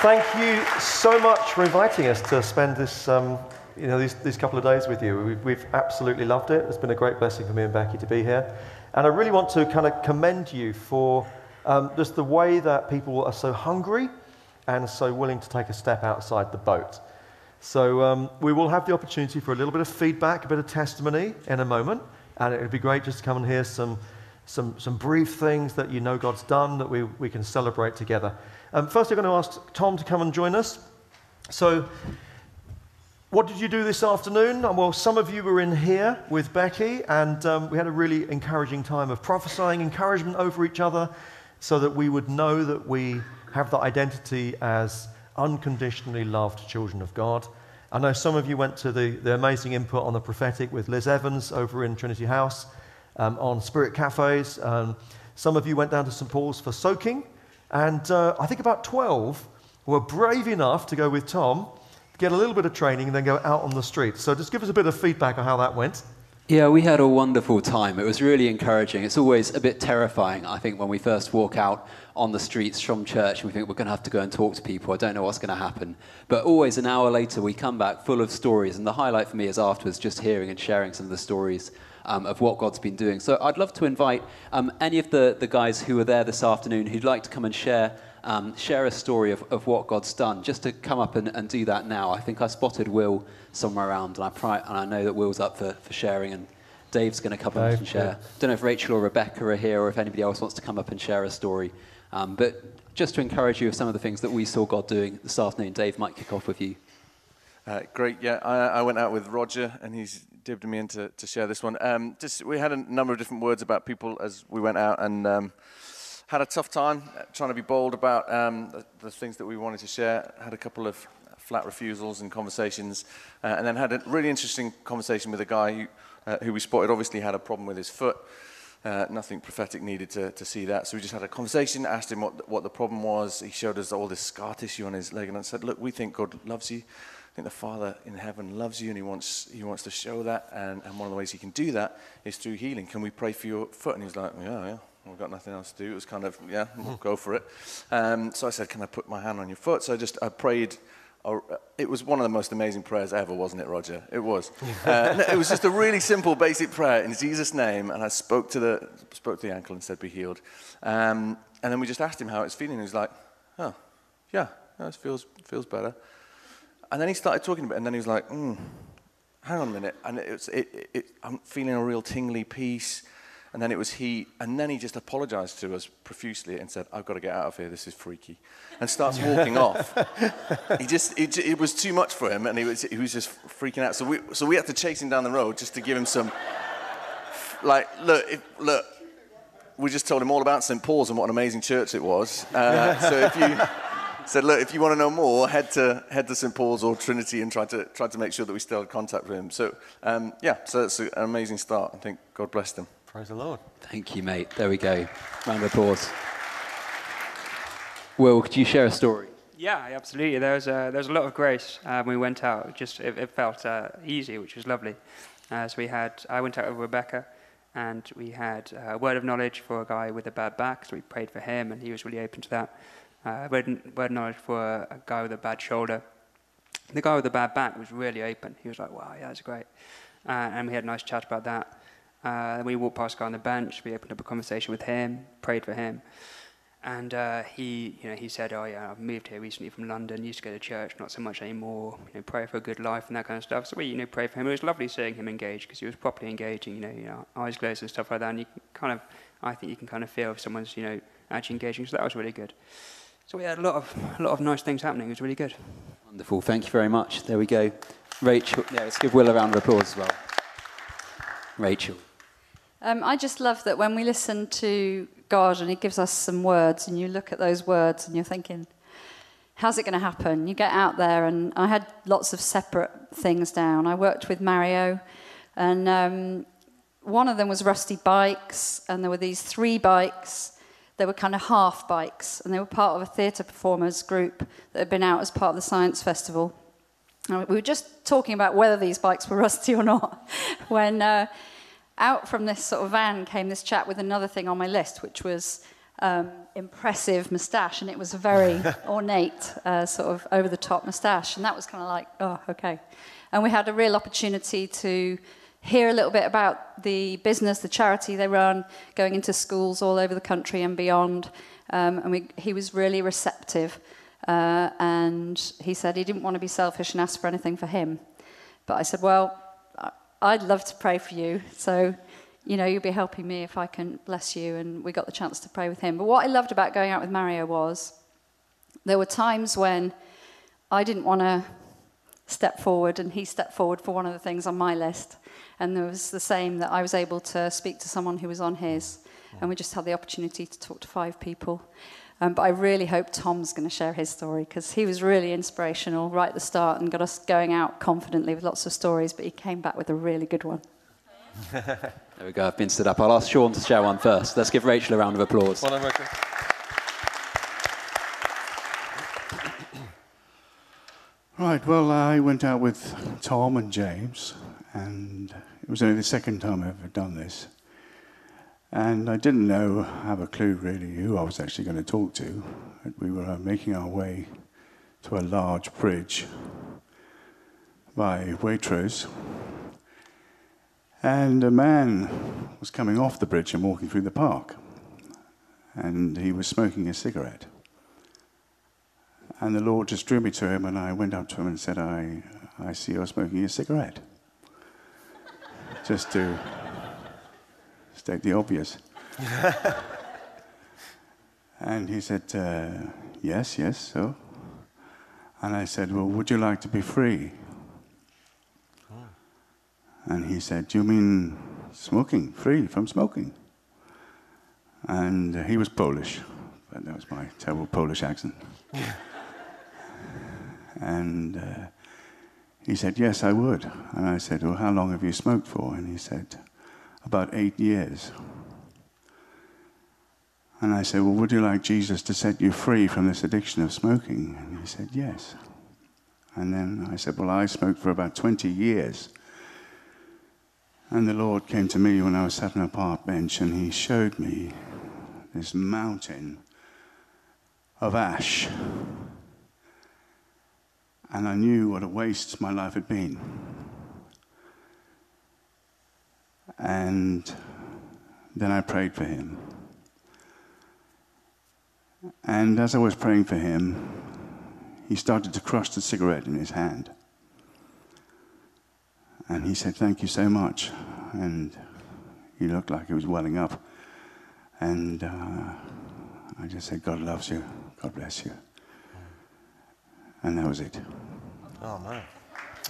Thank you so much for inviting us to spend this, um, you know, these, these couple of days with you. We've, we've absolutely loved it. It's been a great blessing for me and Becky to be here. And I really want to kind of commend you for um, just the way that people are so hungry and so willing to take a step outside the boat. So um, we will have the opportunity for a little bit of feedback, a bit of testimony in a moment. And it would be great just to come and hear some, some, some brief things that you know God's done that we, we can celebrate together. Um, first, I'm going to ask Tom to come and join us. So, what did you do this afternoon? Uh, well, some of you were in here with Becky, and um, we had a really encouraging time of prophesying encouragement over each other so that we would know that we have the identity as unconditionally loved children of God. I know some of you went to the, the amazing input on the prophetic with Liz Evans over in Trinity House um, on Spirit Cafes. Um, some of you went down to St. Paul's for soaking. And uh, I think about 12 were brave enough to go with Tom, get a little bit of training, and then go out on the street. So just give us a bit of feedback on how that went. Yeah, we had a wonderful time. It was really encouraging. It's always a bit terrifying, I think, when we first walk out on the streets from church and we think we're going to have to go and talk to people. I don't know what's going to happen. But always an hour later, we come back full of stories. And the highlight for me is afterwards just hearing and sharing some of the stories um, of what God's been doing. So I'd love to invite um, any of the, the guys who were there this afternoon who'd like to come and share. Um, share a story of, of what God's done, just to come up and, and do that now. I think I spotted Will somewhere around, and I, pri- and I know that Will's up for, for sharing, and Dave's going to come Dave, up and share. Yeah. Don't know if Rachel or Rebecca are here, or if anybody else wants to come up and share a story. Um, but just to encourage you of some of the things that we saw God doing this afternoon, Dave might kick off with you. Uh, great, yeah. I, I, went out with Roger, and he's dibbed me in to, to share this one. Um, just we had a number of different words about people as we went out, and um, had a tough time trying to be bold about um, the, the, things that we wanted to share. Had a couple of flat refusals and conversations, uh, and then had a really interesting conversation with a guy who, uh, who we spotted obviously had a problem with his foot. Uh, nothing prophetic needed to, to see that. So we just had a conversation, asked him what, what the problem was. He showed us all this scar tissue on his leg and I said, Look, we think God loves you think the Father in heaven loves you and he wants, he wants to show that. And, and one of the ways he can do that is through healing. Can we pray for your foot? And he was like, yeah, yeah. We've got nothing else to do. It was kind of, yeah, we'll go for it. Um, so I said, can I put my hand on your foot? So I just, I prayed. Uh, it was one of the most amazing prayers ever, wasn't it, Roger? It was. Uh, it was just a really simple, basic prayer in Jesus' name. And I spoke to the, spoke to the ankle and said, be healed. Um, and then we just asked him how it's feeling. He was like, oh, yeah, it feels, feels better. And then he started talking about it, and then he was like, mm, hang on a minute. And it was, it, it, it, I'm feeling a real tingly peace. And then it was he, And then he just apologized to us profusely and said, I've got to get out of here. This is freaky. And starts walking off. He just, it, it, was too much for him. And he was, he was just freaking out. So we, so we had to chase him down the road just to give him some, like, look, if, look, we just told him all about St. Paul's and what an amazing church it was. Uh, so if you said, look, if you want to know more, head to head to St Paul's or Trinity and try to try to make sure that we still had contact with him. So um, yeah, so it's an amazing start. I think God blessed him. Praise the Lord. Thank you, mate. There we go. Round of applause. Will, could you share a story? Yeah, absolutely. There was a, there was a lot of grace. Um, we went out. Just it, it felt uh, easy, which was lovely. Uh, so we had. I went out with Rebecca, and we had a word of knowledge for a guy with a bad back. So we prayed for him, and he was really open to that. Uh, word, word knowledge for a, a, guy with a bad shoulder. The guy with the bad back was really open. He was like, wow, yeah, that's great. Uh, and we had a nice chat about that. Uh, we walked past a guy on the bench. We opened up a conversation with him, prayed for him. And uh, he, you know, he said, "Oh yeah, I've moved here recently from London. Used to go to church, not so much anymore. You know, pray for a good life and that kind of stuff." So we, you know, prayed for him. It was lovely seeing him engage because he was properly engaging. You know, you know, eyes closed and stuff like that. And you kind of, I think you can kind of feel if someone's, you know, actually engaging. So that was really good. So we had a lot of a lot of nice things happening. It was really good. Wonderful. Thank you very much. There we go. Rachel, yeah, let's give Will a round of applause as well. Rachel. Um, I just love that when we listen to God and He gives us some words, and you look at those words and you're thinking, how's it going to happen? You get out there, and I had lots of separate things down. I worked with Mario, and um, one of them was rusty bikes, and there were these three bikes they were kind of half bikes and they were part of a theatre performers group that had been out as part of the science festival. And we were just talking about whether these bikes were rusty or not when uh, out from this sort of van came this chap with another thing on my list, which was um, impressive moustache, and it was a very ornate uh, sort of over-the-top moustache, and that was kind of like, oh, okay. And we had a real opportunity to hear a little bit about the business, the charity they run, going into schools all over the country and beyond. Um, and we, he was really receptive. Uh, and he said he didn't want to be selfish and ask for anything for him. But I said, well, I'd love to pray for you. So, you know, you'll be helping me if I can bless you. And we got the chance to pray with him. But what I loved about going out with Mario was there were times when I didn't want to step forward, and he stepped forward for one of the things on my list. And there was the same that I was able to speak to someone who was on his. And we just had the opportunity to talk to five people. Um, but I really hope Tom's going to share his story because he was really inspirational right at the start and got us going out confidently with lots of stories, but he came back with a really good one. there we go, I've been stood up. I'll ask Sean to share one first. Let's give Rachel a round of applause. Well done, Right, well, I went out with Tom and James, and it was only the second time I've ever done this. And I didn't know, have a clue really who I was actually going to talk to. We were uh, making our way to a large bridge by Waitrose. And a man was coming off the bridge and walking through the park. And he was smoking a cigarette. And the Lord just drew me to him, and I went up to him and said, I, I see you're smoking a cigarette. Just to state the obvious. and he said, uh, Yes, yes, so. And I said, Well, would you like to be free? And he said, Do you mean smoking, free from smoking? And uh, he was Polish, but that was my terrible Polish accent. and uh, he said, Yes, I would. And I said, Well, how long have you smoked for? And he said, about eight years. And I said, Well, would you like Jesus to set you free from this addiction of smoking? And he said, Yes. And then I said, Well, I smoked for about 20 years. And the Lord came to me when I was sat on a park bench and he showed me this mountain of ash. And I knew what a waste my life had been. And then I prayed for him. And as I was praying for him, he started to crush the cigarette in his hand. And he said, Thank you so much. And he looked like he was welling up. And uh, I just said, God loves you. God bless you. And that was it. Oh, man.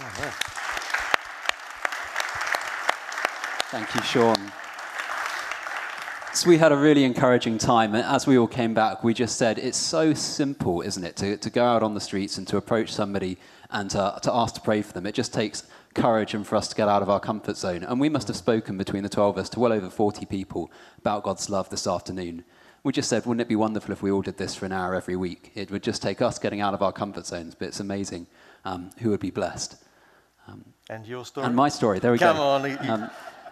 Oh, man. Thank you, Sean. So we had a really encouraging time, and as we all came back, we just said it's so simple, isn't it, to, to go out on the streets and to approach somebody and to, to ask to pray for them. It just takes courage and for us to get out of our comfort zone. And we must have spoken between the 12 of us to well over 40 people about God's love this afternoon. We just said, wouldn't it be wonderful if we all did this for an hour every week? It would just take us getting out of our comfort zones, but it's amazing um, who would be blessed. Um, and your story? And my story, there we Come go. Come on. Um,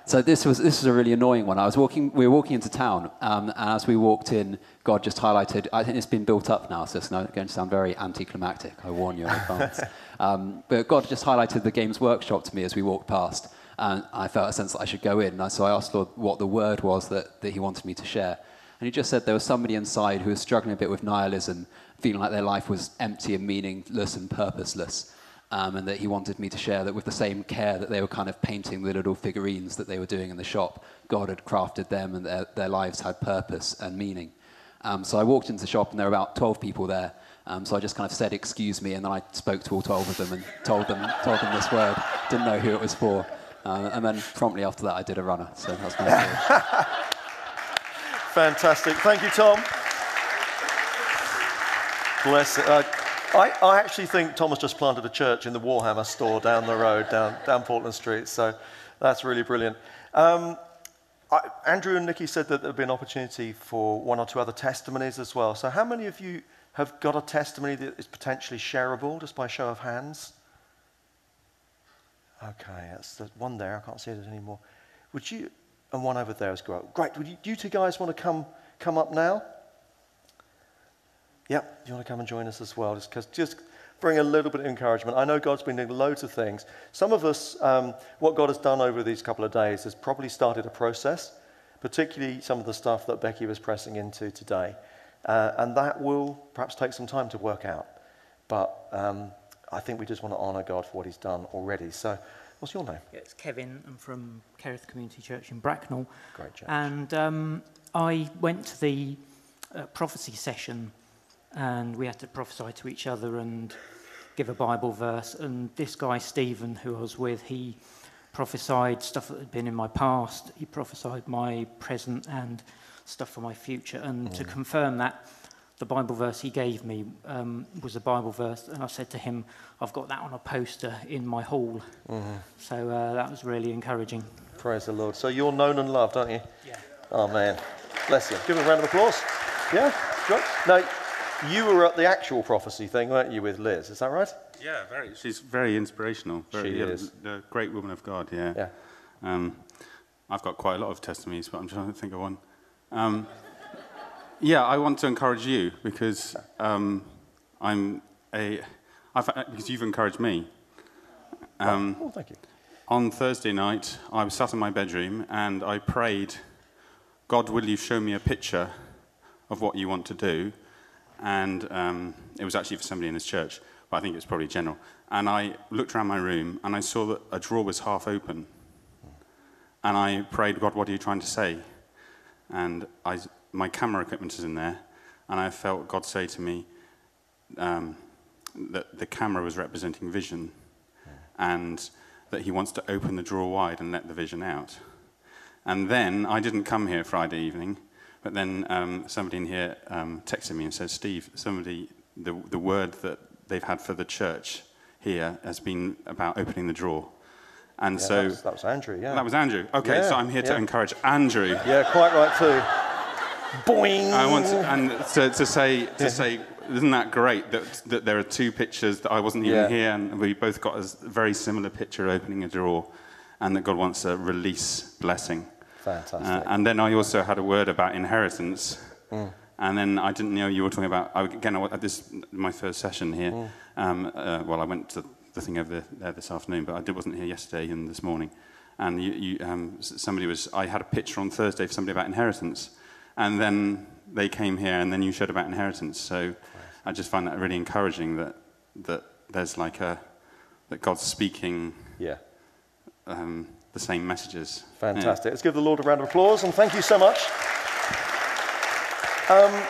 so this was this was a really annoying one. I was walking. We were walking into town, um, and as we walked in, God just highlighted. I think it's been built up now, so it's going to sound very anticlimactic. I warn you in advance. um, but God just highlighted the Games Workshop to me as we walked past, and I felt a sense that I should go in. And so I asked Lord what the word was that, that He wanted me to share, and He just said there was somebody inside who was struggling a bit with nihilism, feeling like their life was empty and meaningless and purposeless um, and that he wanted me to share that with the same care that they were kind of painting the little figurines that they were doing in the shop, God had crafted them and their, their lives had purpose and meaning. Um, so I walked into the shop and there were about 12 people there. Um, so I just kind of said, excuse me, and then I spoke to all 12 of them and told them, told them this word. Didn't know who it was for. Uh, and then promptly after that, I did a runner. So that's my story. Fantastic. Thank you, Tom. Bless it. Uh, I, I, actually think Thomas just planted a church in the Warhammer store down the road, down, down Portland Street. So that's really brilliant. Um, I, Andrew and Nikki said that there'd be an opportunity for one or two other testimonies as well. So, how many of you have got a testimony that is potentially shareable, just by show of hands? Okay, that's the one there. I can't see it anymore. Would you, and one over there as well. Great. Would you, you two guys want to come, come up now? Yep, you want to come and join us as well? Just, 'cause- just bring a little bit of encouragement. I know God's been doing loads of things. Some of us, um, what God has done over these couple of days has probably started a process, particularly some of the stuff that Becky was pressing into today. Uh, and that will perhaps take some time to work out. But um, I think we just want to honour God for what He's done already. So, what's your name? It's Kevin. I'm from Kerith Community Church in Bracknell. Great chap. And um, I went to the uh, prophecy session and we had to prophesy to each other and give a Bible verse. And this guy, Stephen, who I was with, he prophesied stuff that had been in my past. He prophesied my present and stuff for my future. And to confirm that, the Bible verse he gave me um, was a Bible verse. And I said to him, I've got that on a poster in my hall. So uh, that was really encouraging. Praise the Lord. So, you're known and loved, aren't you? Yeah. Oh, man. Bless you. Give him a round of applause. Yeah? Sure. Now, you were at the actual prophecy thing, weren't you, with Liz? Is that right? Yeah, very. She's very inspirational. Very, She yeah, is. A great woman of God, yeah. Yeah. Um, I've got quite a lot of testimonies, but I'm trying to think of one. Um, yeah, I want to encourage you because um, I'm a. I've, because you've encouraged me. Um, Oh, thank you. on Thursday night, I was sat in my bedroom and I prayed, God, will you show me a picture of what you want to do? And um, it was actually for somebody in this church, but I think it was probably general. And I looked around my room and I saw that a drawer was half open. And I prayed, God, what are you trying to say? And I, my camera equipment is in there. And I felt God say to me um, that the camera was representing vision and that he wants to open the drawer wide and let the vision out. And then I didn't come here Friday evening, but then um, somebody in here um, texted me and said, Steve, somebody, the, the word that they've had for the church here has been about opening the drawer. And Yeah, so that was, that was Andrew, yeah. that was Andrew. Okay, Yeah, so I'm here to encourage Andrew. Yeah, quite right, too. Boing! I want to, and to, to say to say, isn't that great that, that there are two pictures that I wasn't even Yeah. here, and we both got a very similar picture opening a drawer, and that God wants a release blessing. Fantastic. Uh, and then I also had a word about inheritance, Mm. and then I didn't know you were talking about again I- this my first session here. Mm. Um, uh, well, I went to the thing over there this afternoon, but I did, wasn't here yesterday and this morning. And you, you, um, somebody was I had a picture on Thursday for somebody about inheritance, and then they came here, and then you shared about inheritance. So I just find that really encouraging that that there's like a that God's speaking yeah. um, the same messages. Yeah. Fantastic. Let's give the Lord a round of applause and thank you so much. Um,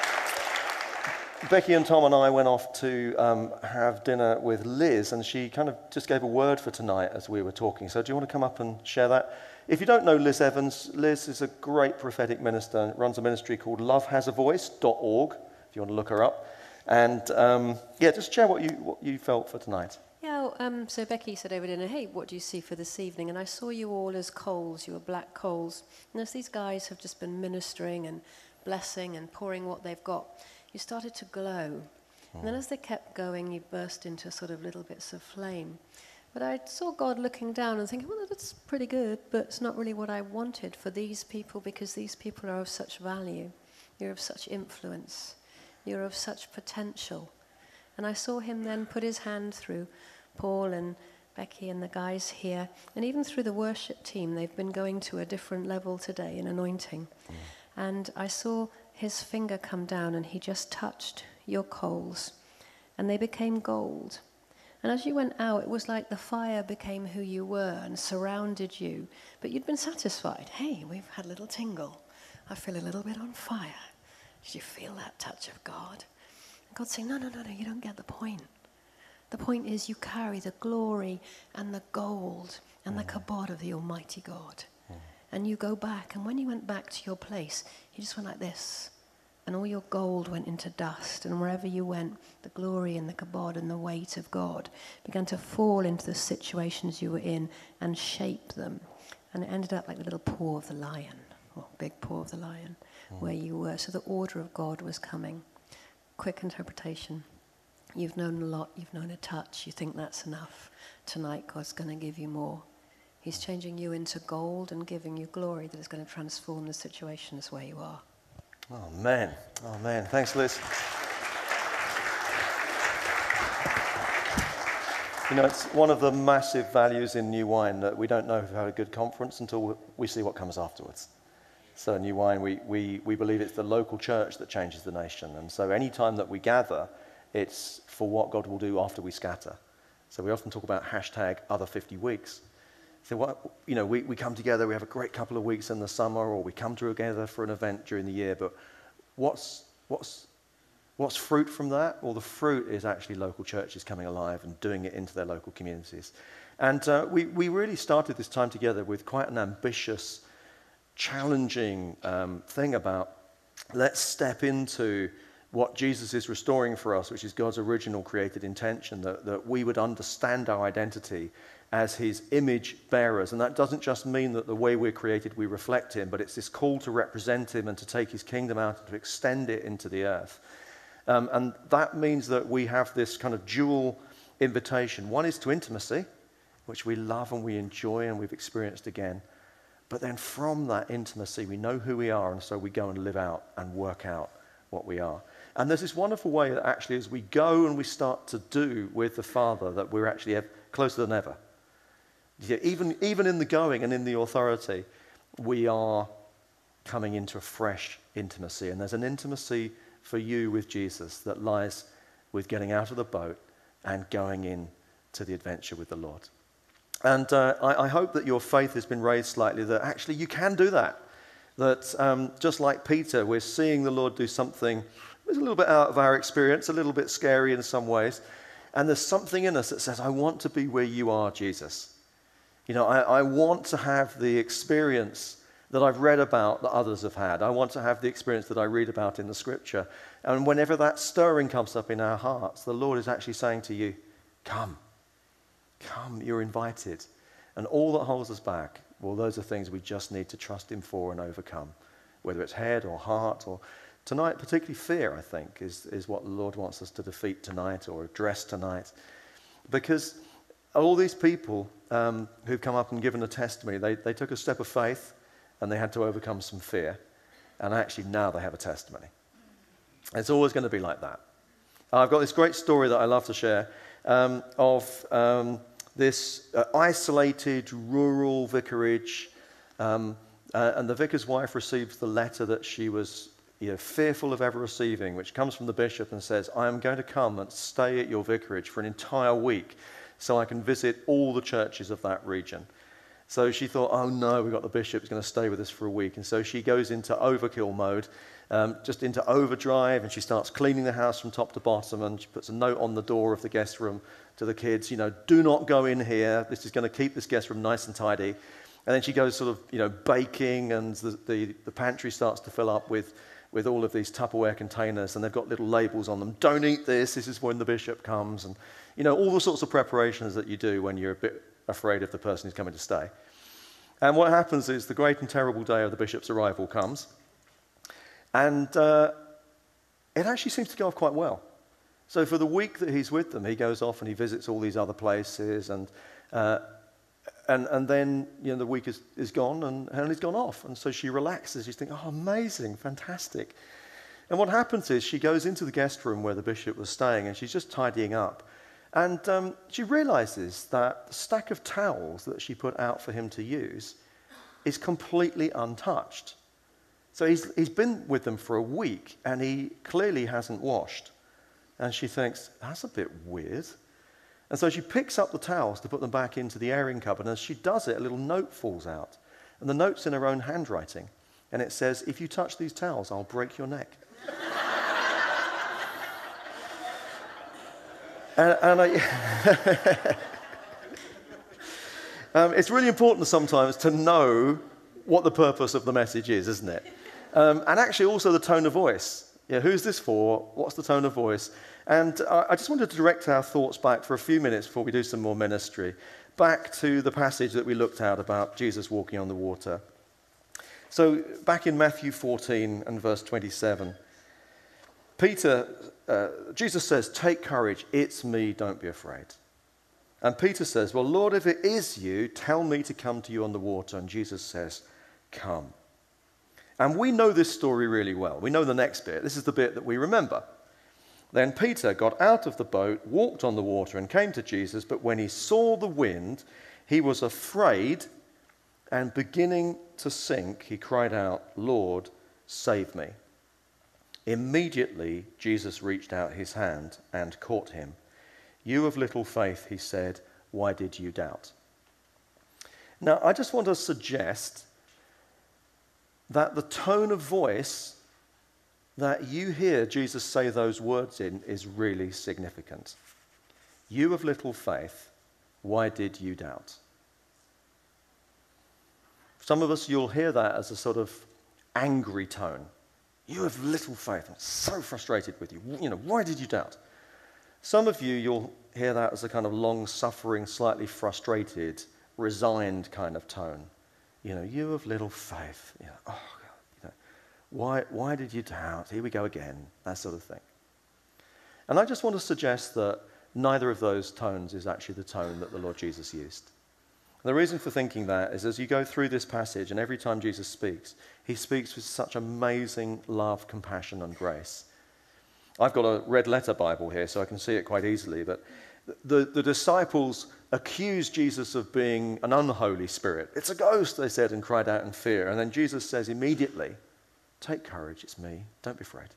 Becky and Tom and I went off to um, have dinner with Liz, and she kind of just gave a word for tonight as we were talking. So, do you want to come up and share that? If you don't know Liz Evans, Liz is a great prophetic minister and runs a ministry called lovehasavoice.org, if you want to look her up. And um, yeah, just share what you, what you felt for tonight. Yeah, um, so Becky said over dinner, hey, what do you see for this evening? And I saw you all as coals, you were black coals. And as these guys have just been ministering and blessing and pouring what they've got, you started to glow. And then as they kept going, you burst into sort of little bits of flame. But I saw God looking down and thinking, well, that's pretty good, but it's not really what I wanted for these people because these people are of such value. You're of such influence. You're of such potential. And I saw him then put his hand through Paul and Becky and the guys here, and even through the worship team. They've been going to a different level today in anointing. Mm. And I saw his finger come down, and he just touched your coals, and they became gold. And as you went out, it was like the fire became who you were and surrounded you. But you'd been satisfied. Hey, we've had a little tingle. I feel a little bit on fire. Did you feel that touch of God? And God's saying, No, no, no, no, you don't get the point. The point is, you carry the glory and the gold and the mm. kabod of the Almighty God. Mm. And you go back, and when you went back to your place, you just went like this. And all your gold went into dust, and wherever you went, the glory and the kabod and the weight of God began to fall into the situations you were in and shape them. And it ended up like the little paw of the lion, or big paw of the lion, hmm. where you were. So the order of God was coming. Quick interpretation. You've known a lot, you've known a touch, you think that's enough. Tonight, God's going to give you more. He's changing you into gold and giving you glory that is going to transform the situations where you are. Oh, man. Oh, man. Thanks, Liz. You know, it's one of the massive values in new wine that we don't know if we've had a good conference until we see what comes afterwards. So, new wine, we, we, we believe it's the local church that changes the nation. And so, any time that we gather, it's for what God will do after we scatter. So, we often talk about hashtag other 50 weeks so, what, you know, we, we come together, we have a great couple of weeks in the summer, or we come together for an event during the year. But what's, what's What's fruit from that? Well, the fruit is actually local churches coming alive and doing it into their local communities. And uh, we, we really started this time together with quite an ambitious, challenging um, thing about let's step into what Jesus is restoring for us, which is God's original created intention, that, that we would understand our identity as his image bearers. And that doesn't just mean that the way we're created we reflect him, but it's this call to represent him and to take his kingdom out and to extend it into the earth. Um, and that means that we have this kind of dual invitation. One is to intimacy, which we love and we enjoy and we've experienced again. But then from that intimacy, we know who we are, and so we go and live out and work out what we are. And there's this wonderful way that actually, as we go and we start to do with the Father, that we're actually closer than ever. Yeah, even, even in the going and in the authority, we are coming into a fresh intimacy. And there's an intimacy for you with Jesus that lies with getting out of the boat and going in to the adventure with the Lord. And uh, I, I, hope that your faith has been raised slightly that actually you can do that. That um, just like Peter, we're seeing the Lord do something that's a little bit out of our experience, a little bit scary in some ways. And there's something in us that says, I want to be where you are, Jesus. You know, I, I want to have the experience that I've read about that others have had. I want to have the experience that I read about in the scripture. And whenever that stirring comes up in our hearts, the Lord is actually saying to you, Come, come, you're invited. And all that holds us back, well, those are things we just need to trust Him for and overcome, whether it's head or heart or tonight, particularly fear, I think, is, is what the Lord wants us to defeat tonight or address tonight. Because all these people um, who've come up and given a testimony, they, they took a step of faith and they had to overcome some fear. And actually, now they have a testimony. It's always going to be like that. I've got this great story that I love to share um, of um, this uh, isolated rural vicarage. Um, uh, and the vicar's wife receives the letter that she was you know, fearful of ever receiving, which comes from the bishop and says, I am going to come and stay at your vicarage for an entire week so I can visit all the churches of that region. So she thought, oh no, we've got the bishop who's going to stay with us for a week. And so she goes into overkill mode, um, just into overdrive, and she starts cleaning the house from top to bottom. And she puts a note on the door of the guest room to the kids, you know, do not go in here. This is going to keep this guest room nice and tidy. And then she goes sort of, you know, baking, and the, the, the pantry starts to fill up with, with all of these Tupperware containers, and they've got little labels on them. Don't eat this. This is when the bishop comes. And, you know, all the sorts of preparations that you do when you're a bit afraid of the person who's coming to stay. And what happens is the great and terrible day of the bishop's arrival comes, and uh, it actually seems to go off quite well. So for the week that he's with them, he goes off and he visits all these other places, and uh, and, and then you know the week is, is gone and, he's gone off, and so she relaxes. She's thinking, "Oh, amazing, fantastic." And what happens is she goes into the guest room where the bishop was staying, and she's just tidying up, and um, she realizes that the stack of towels that she put out for him to use is completely untouched. So he's, he's been with them for a week and he clearly hasn't washed. And she thinks, that's a bit weird. And so she picks up the towels to put them back into the airing cupboard. And as she does it, a little note falls out. And the note's in her own handwriting. And it says, If you touch these towels, I'll break your neck. And, and I, um, it's really important sometimes to know what the purpose of the message is, isn't it? Um, and actually, also the tone of voice. Yeah, who's this for? What's the tone of voice? And I just wanted to direct our thoughts back for a few minutes before we do some more ministry, back to the passage that we looked at about Jesus walking on the water. So, back in Matthew 14 and verse 27, Peter uh, Jesus says, Take courage, it's me, don't be afraid. And Peter says, Well, Lord, if it is you, tell me to come to you on the water. And Jesus says, Come. And we know this story really well. We know the next bit. This is the bit that we remember. Then Peter got out of the boat, walked on the water, and came to Jesus. But when he saw the wind, he was afraid, and beginning to sink, he cried out, Lord, save me. Immediately, Jesus reached out his hand and caught him. You of little faith, he said, why did you doubt? Now, I just want to suggest that the tone of voice that you hear Jesus say those words in is really significant. You of little faith, why did you doubt? Some of us, you'll hear that as a sort of angry tone. You have little faith. I'm so frustrated with you. You know, why did you doubt? Some of you, you'll hear that as a kind of long suffering, slightly frustrated, resigned kind of tone. You know, you of little faith. You know, oh, why, why did you doubt? Here we go again. That sort of thing. And I just want to suggest that neither of those tones is actually the tone that the Lord Jesus used. And the reason for thinking that is as you go through this passage, and every time Jesus speaks, he speaks with such amazing love, compassion, and grace. I've got a red letter Bible here, so I can see it quite easily. But the, the disciples accused Jesus of being an unholy spirit. It's a ghost, they said, and cried out in fear. And then Jesus says immediately, Take courage, it's me. Don't be afraid.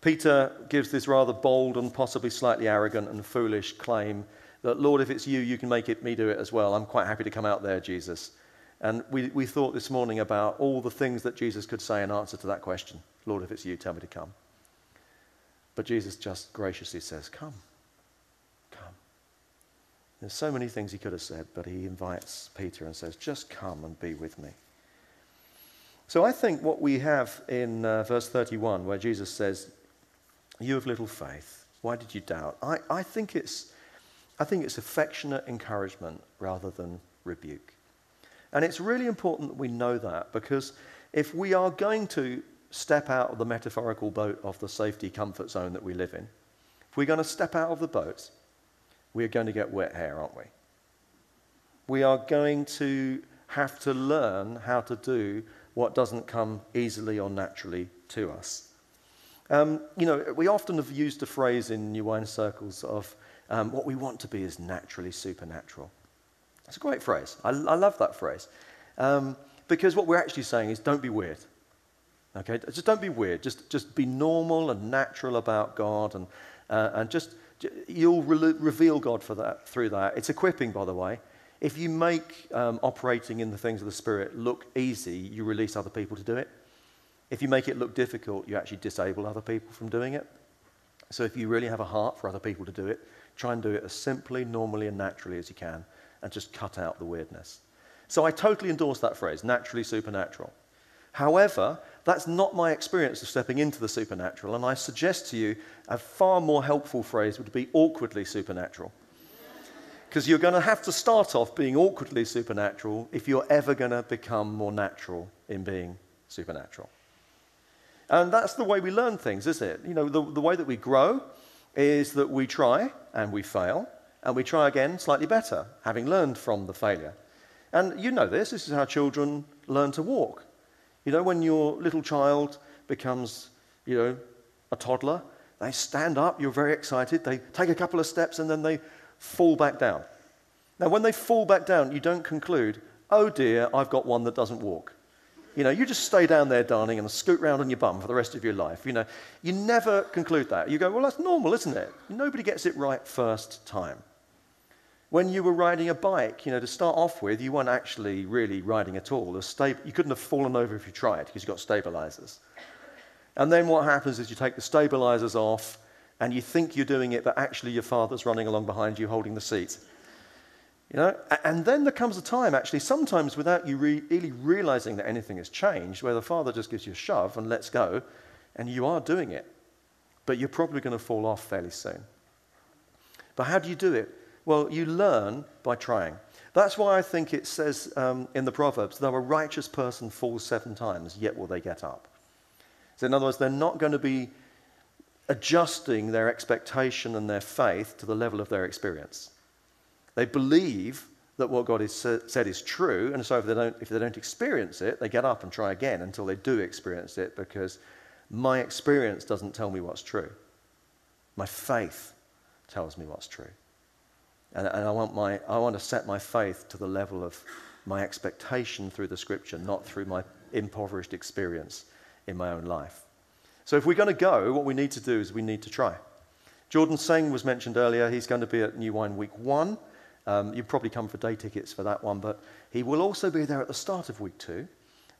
Peter gives this rather bold and possibly slightly arrogant and foolish claim that, Lord, if it's you, you can make it, me do it as well. I'm quite happy to come out there, Jesus. And we, we thought this morning about all the things that Jesus could say in answer to that question Lord, if it's you, tell me to come. But Jesus just graciously says, Come. Come. There's so many things he could have said, but he invites Peter and says, Just come and be with me. So I think what we have in uh, verse 31, where Jesus says, You have little faith, why did you doubt? I, I, think it's, I think it's affectionate encouragement rather than rebuke. And it's really important that we know that because if we are going to step out of the metaphorical boat of the safety comfort zone that we live in, if we're going to step out of the boat, we are going to get wet hair, aren't we? We are going to have to learn how to do what doesn't come easily or naturally to us. Um, you know, we often have used a phrase in New Wine circles of um, what we want to be is naturally supernatural. It's a great phrase. I, I love that phrase. Um, because what we're actually saying is don't be weird. Okay? Just don't be weird. Just, just be normal and natural about God and, uh, and just, you'll re- reveal God for that, through that. It's equipping, by the way. If you make um, operating in the things of the Spirit look easy, you release other people to do it. If you make it look difficult, you actually disable other people from doing it. So if you really have a heart for other people to do it, try and do it as simply, normally, and naturally as you can, and just cut out the weirdness. So I totally endorse that phrase, naturally supernatural. However, that's not my experience of stepping into the supernatural, and I suggest to you a far more helpful phrase would be awkwardly supernatural. Because you're going to have to start off being awkwardly supernatural if you're ever going to become more natural in being supernatural. And that's the way we learn things, is it? You know, the, the way that we grow is that we try and we fail, and we try again slightly better, having learned from the failure. And you know this, this is how children learn to walk. You know, when your little child becomes, you know, a toddler, they stand up, you're very excited, they take a couple of steps, and then they fall back down. Now, when they fall back down, you don't conclude, oh dear, I've got one that doesn't walk. You know, you just stay down there, darling, and scoot round on your bum for the rest of your life. You know, you never conclude that. You go, well, that's normal, isn't it? Nobody gets it right first time. When you were riding a bike, you know, to start off with, you weren't actually really riding at all. you couldn't have fallen over if you tried because you've got stabilizers. And then what happens is you take the stabilizers off and you think you're doing it, but actually your father's running along behind you holding the seat. You know, and then there comes a time, actually, sometimes without you really realizing that anything has changed, where the father just gives you a shove and lets go, and you are doing it. But you're probably going to fall off fairly soon. But how do you do it? Well, you learn by trying. That's why I think it says um, in the Proverbs, though a righteous person falls seven times, yet will they get up. So, in other words, they're not going to be adjusting their expectation and their faith to the level of their experience. They believe that what God has said is true, and so if they, don't, if they don't experience it, they get up and try again until they do experience it because my experience doesn't tell me what's true. My faith tells me what's true. And, and I, want my, I want to set my faith to the level of my expectation through the scripture, not through my impoverished experience in my own life. So if we're going to go, what we need to do is we need to try. Jordan Seng was mentioned earlier. He's going to be at New Wine Week 1. Um, you've probably come for day tickets for that one, but he will also be there at the start of week 2.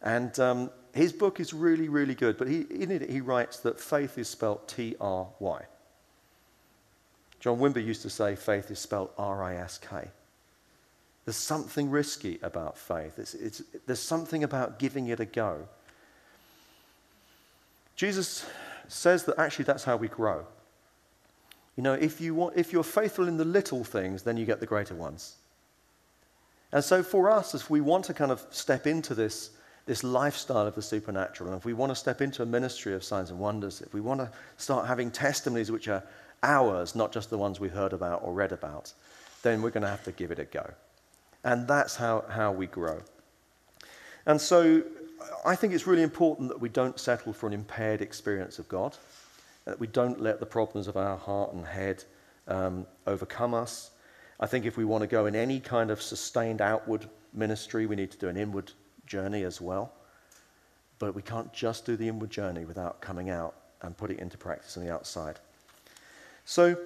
And um, his book is really, really good. But he, in it, he writes that faith is spelt T R Y. John Wimber used to say faith is spelt R I S K. There's something risky about faith. It's, it's, there's something about giving it a go. Jesus says that actually that's how we grow. You know, if, you want, if you're faithful in the little things, then you get the greater ones. And so for us, if we want to kind of step into this, this lifestyle of the supernatural, and if we want to step into a ministry of signs and wonders, if we want to start having testimonies which are ours, not just the ones we've heard about or read about, then we're going to have to give it a go. And that's how, how we grow. And so I think it's really important that we don't settle for an impaired experience of God, that we don't let the problems of our heart and head um, overcome us. I think if we want to go in any kind of sustained outward ministry, we need to do an inward journey as well. But we can't just do the inward journey without coming out and putting it into practice on the outside. So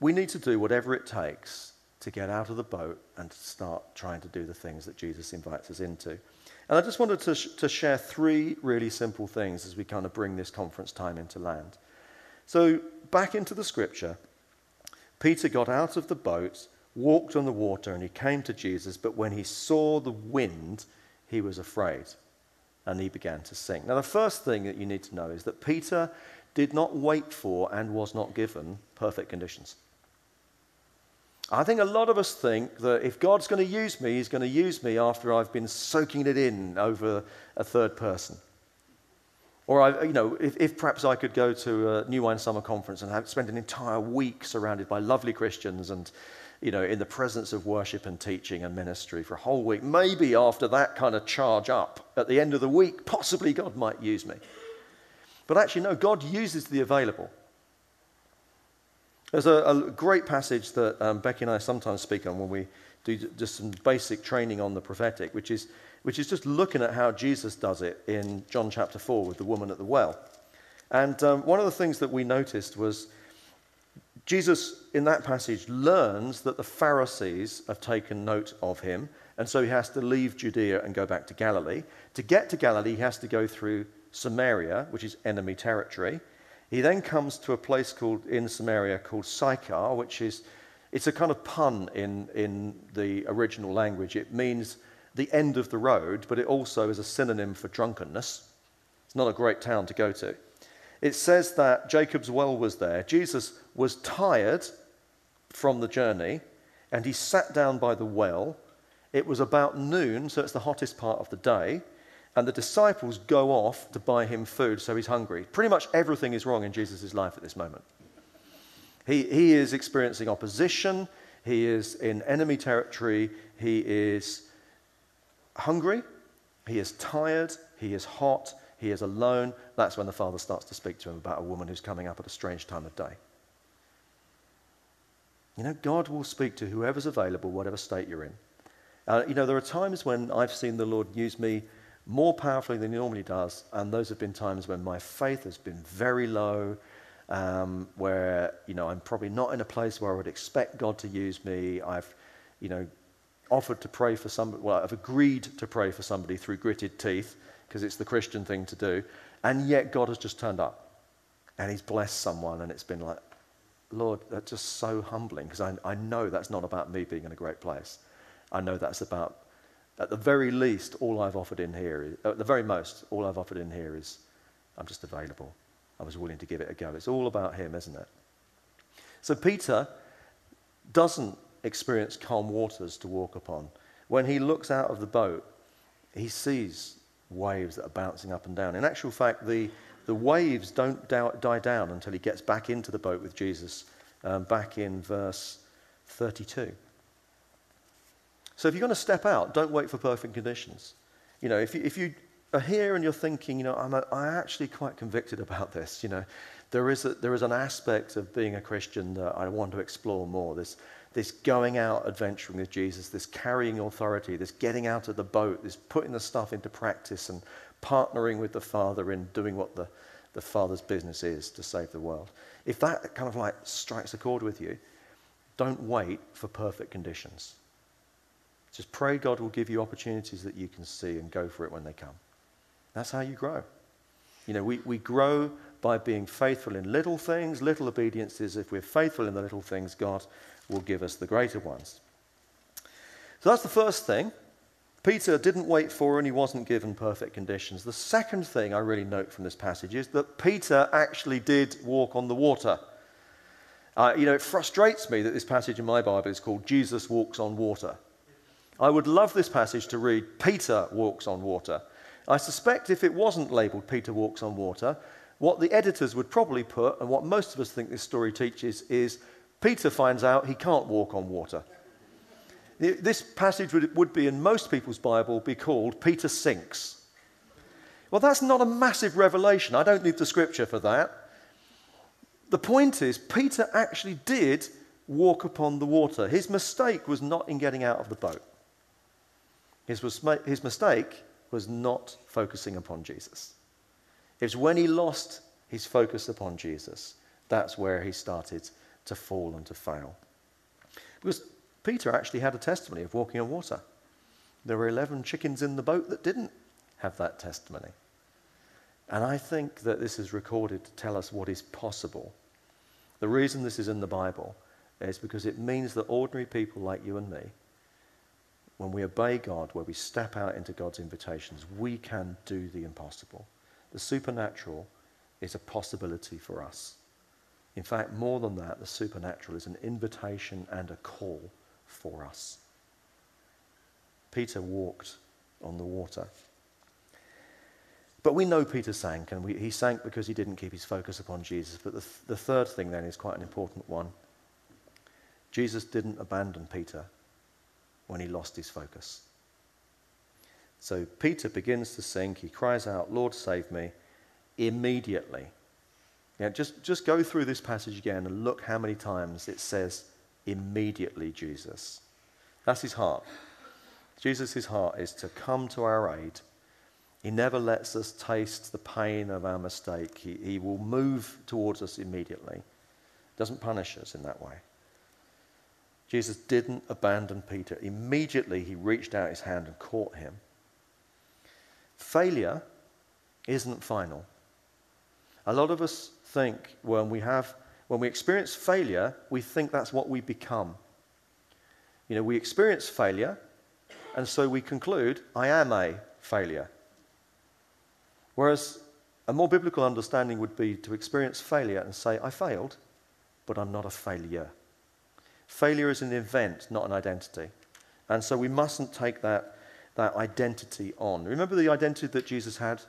we need to do whatever it takes to get out of the boat and start trying to do the things that Jesus invites us into. And I just wanted to, sh- to share three really simple things as we kind of bring this conference time into land. So, back into the scripture, Peter got out of the boat, walked on the water, and he came to Jesus. But when he saw the wind, he was afraid and he began to sink. Now, the first thing that you need to know is that Peter did not wait for and was not given perfect conditions. I think a lot of us think that if God's going to use me, He's going to use me after I've been soaking it in over a third person. Or, I, you know, if, if perhaps I could go to a New Wine Summer Conference and have, spend an entire week surrounded by lovely Christians and, you know, in the presence of worship and teaching and ministry for a whole week, maybe after that kind of charge up at the end of the week, possibly God might use me. But actually, no, God uses the available. There's a, a great passage that um, Becky and I sometimes speak on when we do just some basic training on the prophetic, which is, which is just looking at how Jesus does it in John chapter 4 with the woman at the well. And um, one of the things that we noticed was Jesus, in that passage, learns that the Pharisees have taken note of him, and so he has to leave Judea and go back to Galilee. To get to Galilee, he has to go through Samaria, which is enemy territory. He then comes to a place called in Samaria called Sychar, which is it's a kind of pun in, in the original language. It means the end of the road, but it also is a synonym for drunkenness. It's not a great town to go to. It says that Jacob's well was there. Jesus was tired from the journey and he sat down by the well. It was about noon, so it's the hottest part of the day and the disciples go off to buy him food, so he's hungry. Pretty much everything is wrong in Jesus' life at this moment. He, he is experiencing opposition, he is in enemy territory, he is hungry, he is tired, he is hot, he is alone. That's when the father starts to speak to him about a woman who's coming up at a strange time of day. You know, God will speak to whoever's available, whatever state you're in. Uh, you know, there are times when I've seen the Lord use me more powerfully than he normally does. And those have been times when my faith has been very low, um, where you know I'm probably not in a place where I would expect God to use me. I've, you know, offered to pray for somebody. Well, I've agreed to pray for somebody through gritted teeth because it's the Christian thing to do, and yet God has just turned up, and He's blessed someone, and it's been like, Lord, that's just so humbling because I, I know that's not about me being in a great place. I know that's about at the very least, all I've offered in here, is, at the very most, all I've offered in here is I'm just available. I was willing to give it a go. It's all about him, isn't it? So Peter doesn't experience calm waters to walk upon. When he looks out of the boat, he sees waves that are bouncing up and down. In actual fact, the, the waves don't die down until he gets back into the boat with Jesus, um, back in verse 32. So if you're going to step out, don't wait for perfect conditions. You know, if you, if you are here and you're thinking, you know, I'm, a, I'm actually quite convicted about this, you know, there is, a, there is an aspect of being a Christian that I want to explore more. This, this going out adventuring with Jesus, this carrying authority, this getting out of the boat, this putting the stuff into practice and partnering with the Father in doing what the, the Father's business is to save the world. If that kind of like strikes a chord with you, don't wait for perfect conditions. Just pray God will give you opportunities that you can see and go for it when they come. That's how you grow. You know, we, we grow by being faithful in little things, little obediences. If we're faithful in the little things, God will give us the greater ones. So that's the first thing. Peter didn't wait for and he wasn't given perfect conditions. The second thing I really note from this passage is that Peter actually did walk on the water. Uh, you know, it frustrates me that this passage in my Bible is called Jesus walks on water. I would love this passage to read Peter walks on water. I suspect if it wasn't labeled Peter walks on water, what the editors would probably put, and what most of us think this story teaches, is Peter finds out he can't walk on water. This passage would, would be in most people's Bible be called Peter sinks. Well, that's not a massive revelation. I don't need the scripture for that. The point is, Peter actually did walk upon the water. His mistake was not in getting out of the boat, his, his mistake was not focusing upon Jesus. It's when he lost his focus upon Jesus, that's where he started to fall and to fail. Because Peter actually had a testimony of walking on water. There were 11 chickens in the boat that didn't have that testimony. And I think that this is recorded to tell us what is possible. The reason this is in the Bible is because it means that ordinary people like you and me, when we obey God, where we step out into God's invitations, we can do the impossible. The supernatural is a possibility for us. In fact, more than that, the supernatural is an invitation and a call for us. Peter walked on the water. But we know Peter sank, and we, he sank because he didn't keep his focus upon Jesus. But the, th- the third thing then is quite an important one. Jesus didn't abandon Peter when he lost his focus. So Peter begins to sink. He cries out, Lord, save me, immediately. Now, just, just go through this passage again and look how many times it says, immediately, Jesus. That's his heart. Jesus' heart is to come to our aid. He never lets us taste the pain of our mistake. He, he will move towards us immediately. Doesn't punish us in that way. Jesus didn't abandon Peter. Immediately, he reached out his hand and caught him. Failure isn't final. A lot of us think when we have when we experience failure, we think that's what we become. You know, we experience failure, and so we conclude, I am a failure. Whereas a more biblical understanding would be to experience failure and say, I failed, but I'm not a failure. Failure is an event, not an identity. And so we mustn't take that, that identity on. Remember the identity that Jesus had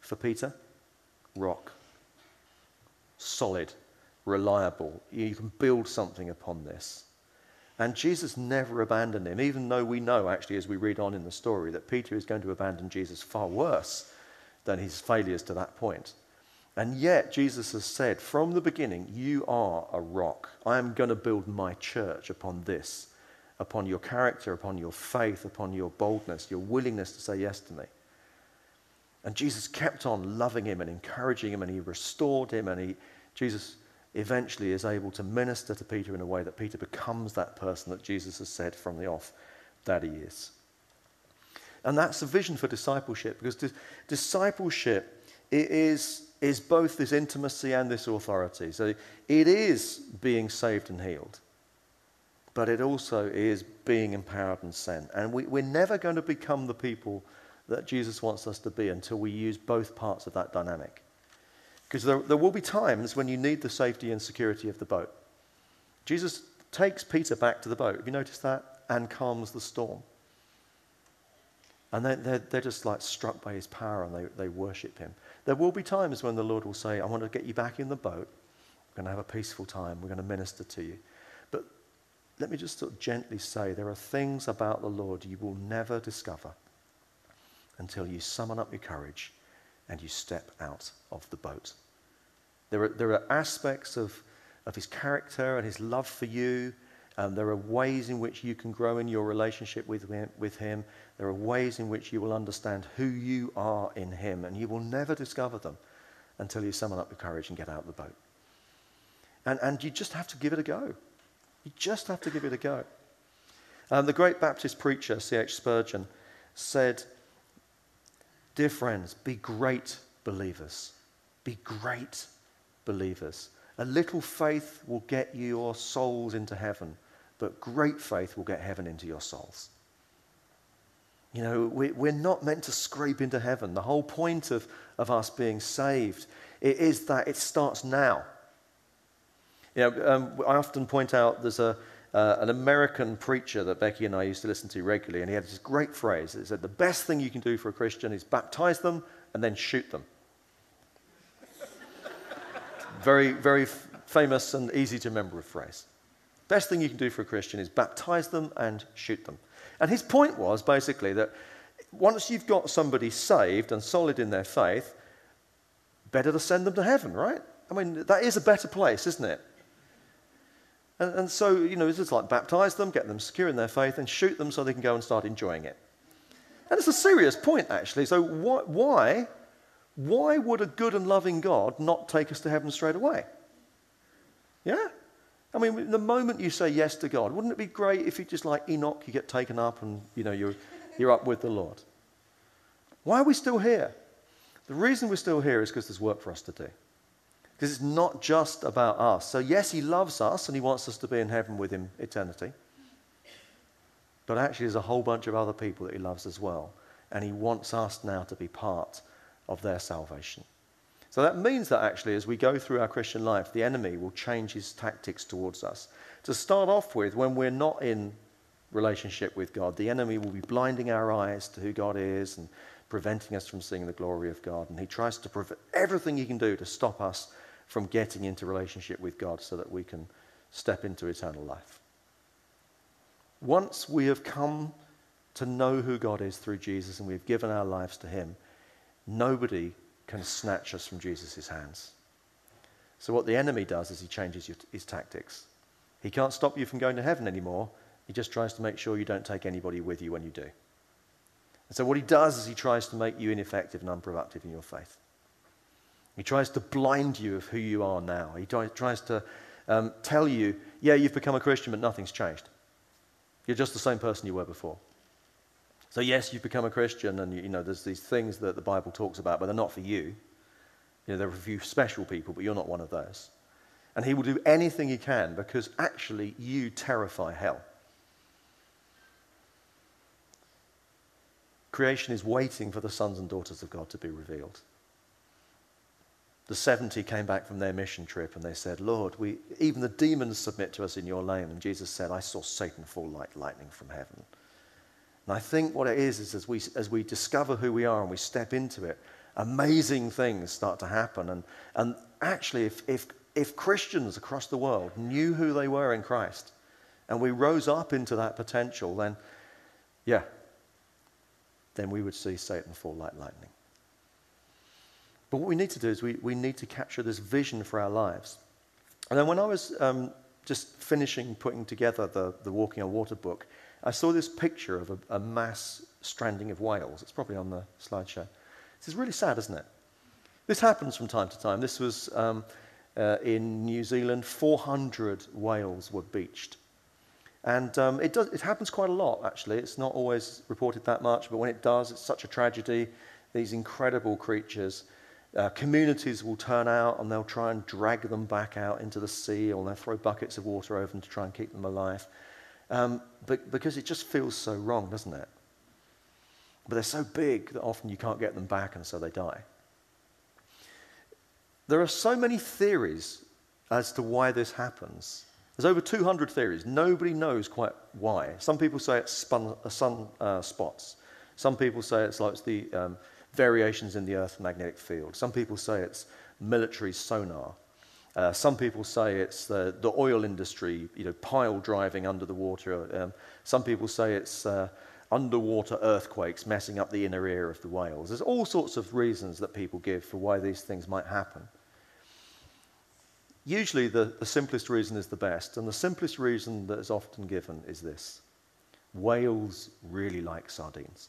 for Peter? Rock solid, reliable. You can build something upon this. And Jesus never abandoned him, even though we know, actually, as we read on in the story, that Peter is going to abandon Jesus far worse than his failures to that point. And yet, Jesus has said from the beginning, You are a rock. I am going to build my church upon this, upon your character, upon your faith, upon your boldness, your willingness to say yes to me. And Jesus kept on loving him and encouraging him, and he restored him, and he, Jesus eventually is able to minister to Peter in a way that Peter becomes that person that Jesus has said from the off that he is. And that's the vision for discipleship, because di- discipleship is, is both this intimacy and this authority. So it is being saved and healed, but it also is being empowered and sent. And we, we're never going to become the people that Jesus wants us to be until we use both parts of that dynamic. Because there, there will be times when you need the safety and security of the boat. Jesus takes Peter back to the boat. Have you noticed that? And calms the storm. And they're, they're, they're, just like struck by his power and they, they worship him. There will be times when the Lord will say, I want to get you back in the boat. We're going to have a peaceful time. We're going to minister to you. But let me just sort of gently say there are things about the Lord you will never discover until you summon up your courage and you step out of the boat. There are, there are aspects of, of his character and his love for you. Um, there are ways in which you can grow in your relationship with him, with him. There are ways in which you will understand who you are in him, and you will never discover them until you summon up your courage and get out of the boat. And, and you just have to give it a go. You just have to give it a go. Um, the great Baptist preacher, C.H. Spurgeon, said, Dear friends, be great believers. Be great believers. A little faith will get your souls into heaven, but great faith will get heaven into your souls. You know, we, we're not meant to scrape into heaven. The whole point of, of us being saved it is that it starts now. You know, um, I often point out there's a, uh, an American preacher that Becky and I used to listen to regularly, and he had this great phrase. It said, The best thing you can do for a Christian is baptize them and then shoot them. Very, very famous and easy to remember phrase. Best thing you can do for a Christian is baptize them and shoot them. And his point was basically that once you've got somebody saved and solid in their faith, better to send them to heaven, right? I mean, that is a better place, isn't it? And, and so, you know, it's just like baptize them, get them secure in their faith, and shoot them so they can go and start enjoying it. And it's a serious point, actually. So, why, why would a good and loving God not take us to heaven straight away? Yeah? I mean, the moment you say yes to God, wouldn't it be great if you just like Enoch, you get taken up and, you know, you're, you're up with the Lord? Why are we still here? The reason we're still here is because there's work for us to do. Because it's not just about us. So, yes, He loves us and He wants us to be in heaven with Him eternity. But actually, there's a whole bunch of other people that He loves as well. And He wants us now to be part of their salvation. So that means that actually, as we go through our Christian life, the enemy will change his tactics towards us. To start off with, when we're not in relationship with God, the enemy will be blinding our eyes to who God is and preventing us from seeing the glory of God. And he tries to prevent everything he can do to stop us from getting into relationship with God so that we can step into eternal life. Once we have come to know who God is through Jesus and we've given our lives to him, nobody can snatch us from Jesus' hands. So, what the enemy does is he changes his tactics. He can't stop you from going to heaven anymore. He just tries to make sure you don't take anybody with you when you do. And so, what he does is he tries to make you ineffective and unproductive in your faith. He tries to blind you of who you are now. He tries to um, tell you, yeah, you've become a Christian, but nothing's changed. You're just the same person you were before. So, yes, you've become a Christian, and you know, there's these things that the Bible talks about, but they're not for you. You know, there are a few special people, but you're not one of those. And he will do anything he can because actually you terrify hell. Creation is waiting for the sons and daughters of God to be revealed the 70 came back from their mission trip and they said, Lord, we, even the demons submit to us in your name. And Jesus said, I saw Satan fall like lightning from heaven. And I think what it is, is as we, as we discover who we are and we step into it, amazing things start to happen. And, and actually, if, if, if Christians across the world knew who they were in Christ and we rose up into that potential, then, yeah, then we would see Satan fall like lightning. But what we need to do is we, we need to capture this vision for our lives. And then when I was um, just finishing putting together the, the Walking on Water book, I saw this picture of a, a mass stranding of whales. It's probably on the slideshow. This is really sad, isn't it? This happens from time to time. This was um, uh, in New Zealand, 400 whales were beached. And um, it, does, it happens quite a lot, actually. It's not always reported that much, but when it does, it's such a tragedy. These incredible creatures. Uh, communities will turn out and they'll try and drag them back out into the sea or they'll throw buckets of water over them to try and keep them alive. Um, but, because it just feels so wrong, doesn't it? But they're so big that often you can't get them back and so they die. There are so many theories as to why this happens. There's over 200 theories. Nobody knows quite why. Some people say it's spun, uh, sun uh, spots. Some people say it's like it's the um, variations in the Earth's magnetic field. Some people say it's military sonar. Uh, some people say it's the, the oil industry, you know, pile driving under the water. Um, some people say it's uh, underwater earthquakes messing up the inner ear of the whales. There's all sorts of reasons that people give for why these things might happen. Usually, the, the simplest reason is the best, and the simplest reason that is often given is this whales really like sardines.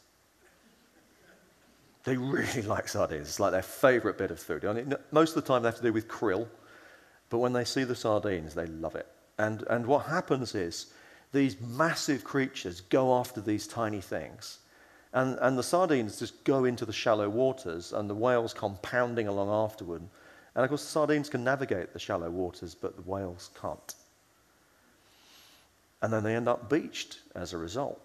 They really like sardines. It's like their favorite bit of food. I mean, most of the time they have to do with krill, but when they see the sardines, they love it. And, and what happens is these massive creatures go after these tiny things. And, and the sardines just go into the shallow waters, and the whales come pounding along afterward. And of course, the sardines can navigate the shallow waters, but the whales can't. And then they end up beached as a result.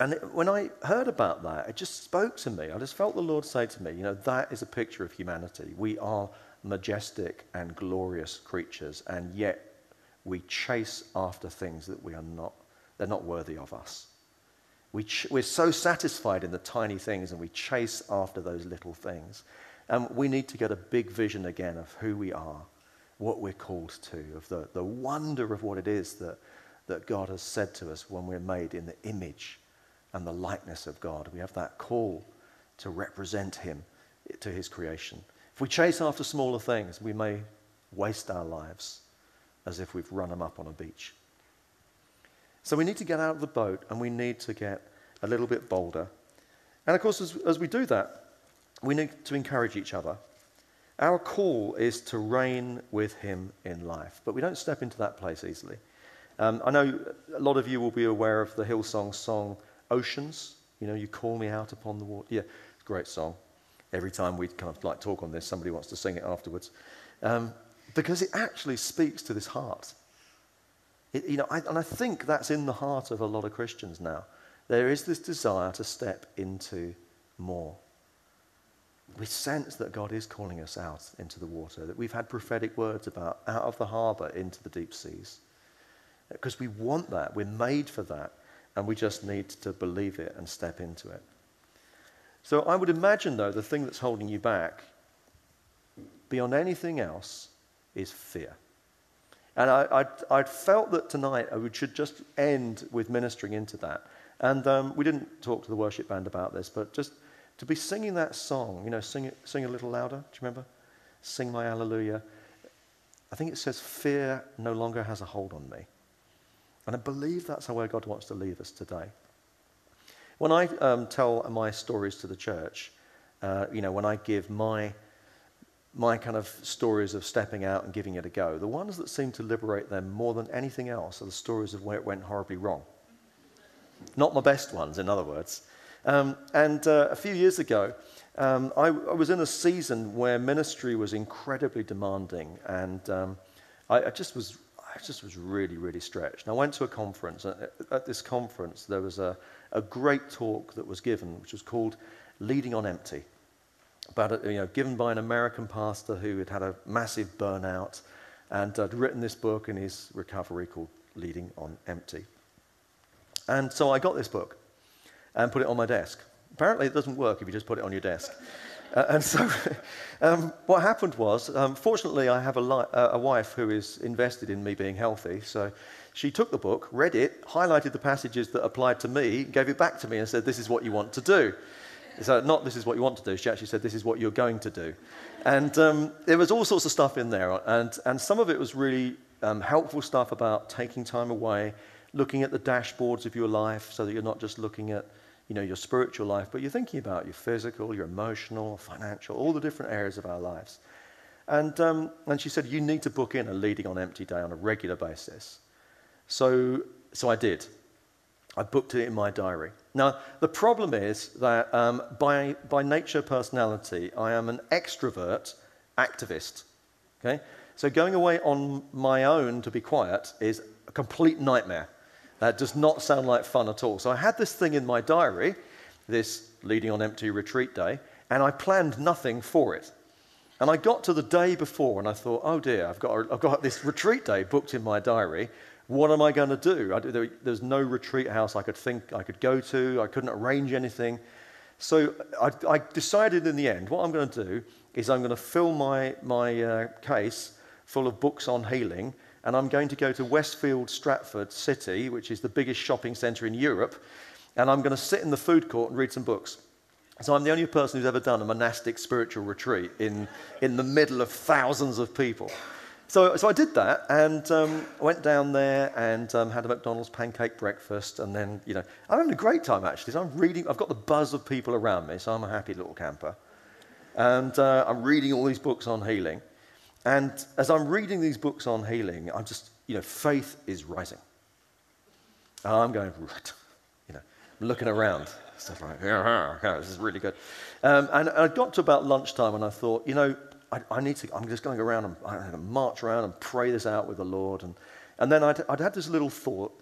And when I heard about that, it just spoke to me. I just felt the Lord say to me, you know, that is a picture of humanity. We are majestic and glorious creatures, and yet we chase after things that we are not, they're not worthy of us. We ch- we're so satisfied in the tiny things, and we chase after those little things. And we need to get a big vision again of who we are, what we're called to, of the, the wonder of what it is that, that God has said to us when we're made in the image and the likeness of God. We have that call to represent Him to His creation. If we chase after smaller things, we may waste our lives as if we've run them up on a beach. So we need to get out of the boat and we need to get a little bit bolder. And of course, as, as we do that, we need to encourage each other. Our call is to reign with Him in life, but we don't step into that place easily. Um, I know a lot of you will be aware of the Hillsong song Oceans. You know, you call me out upon the water. Yeah, great song. Every time we kind of like talk on this, somebody wants to sing it afterwards. Um, because it actually speaks to this heart. It, you know, I, and I think that's in the heart of a lot of Christians now. There is this desire to step into more. We sense that God is calling us out into the water, that we've had prophetic words about out of the harbour into the deep seas. Because we want that, we're made for that, and we just need to believe it and step into it. So I would imagine, though, the thing that's holding you back, beyond anything else, is fear. And I, I'd, I'd, felt that tonight I should just end with ministering into that. And um, we didn't talk to the worship band about this, but just to be singing that song, you know, sing it, sing a little louder. Do you remember? Sing my hallelujah. I think it says, Fear no longer has a hold on me. And I believe that's where God wants to leave us today. When I um, tell my stories to the church, uh, you know, when I give my my kind of stories of stepping out and giving it a go, the ones that seem to liberate them more than anything else are the stories of where it went horribly wrong. Not my best ones, in other words. Um, and uh, a few years ago, um, I, I, was in a season where ministry was incredibly demanding, and um, I, I, just was, I just was really, really stretched. And I went to a conference. At this conference, there was a, a great talk that was given, which was called "Leading on Empty." about, you know, given by an American pastor who had had a massive burnout and had written this book in his recovery called Leading on Empty. And so I got this book and put it on my desk. Apparently, it doesn't work if you just put it on your desk. uh, and so, um, what happened was, um, fortunately, I have a, li- uh, a wife who is invested in me being healthy. So, she took the book, read it, highlighted the passages that applied to me, gave it back to me, and said, This is what you want to do. So, not this is what you want to do, she actually said, this is what you're going to do. And um, there was all sorts of stuff in there. And, and some of it was really um, helpful stuff about taking time away, looking at the dashboards of your life so that you're not just looking at you know, your spiritual life, but you're thinking about your physical, your emotional, financial, all the different areas of our lives. And, um, and she said, You need to book in a leading on empty day on a regular basis. So, so I did. I booked it in my diary. Now, the problem is that um, by, by nature, personality, I am an extrovert activist. Okay? So going away on my own to be quiet is a complete nightmare. That does not sound like fun at all. So I had this thing in my diary, this leading on empty retreat day, and I planned nothing for it. And I got to the day before and I thought, oh dear, I've got, I've got this retreat day booked in my diary. What am I going to do? I, there, there's no retreat house I could think I could go to. I couldn't arrange anything. So I, I decided in the end, what I'm going to do is I'm going to fill my, my uh, case full of books on healing, and I'm going to go to Westfield Stratford City, which is the biggest shopping centre in Europe, and I'm going to sit in the food court and read some books. So I'm the only person who's ever done a monastic spiritual retreat in, in the middle of thousands of people. So, so I did that and um, went down there and um, had a McDonald's pancake breakfast. And then, you know, I'm having a great time actually. So I'm reading, I've got the buzz of people around me, so I'm a happy little camper. And uh, I'm reading all these books on healing. And as I'm reading these books on healing, I'm just, you know, faith is rising. And I'm going, right, you know, looking around. Stuff like, yeah, yeah, this is really good. Um, and I got to about lunchtime and I thought, you know, I, I need to, I'm just going to go around and I'm going to march around and pray this out with the Lord. And, and then I'd, I'd had this little thought.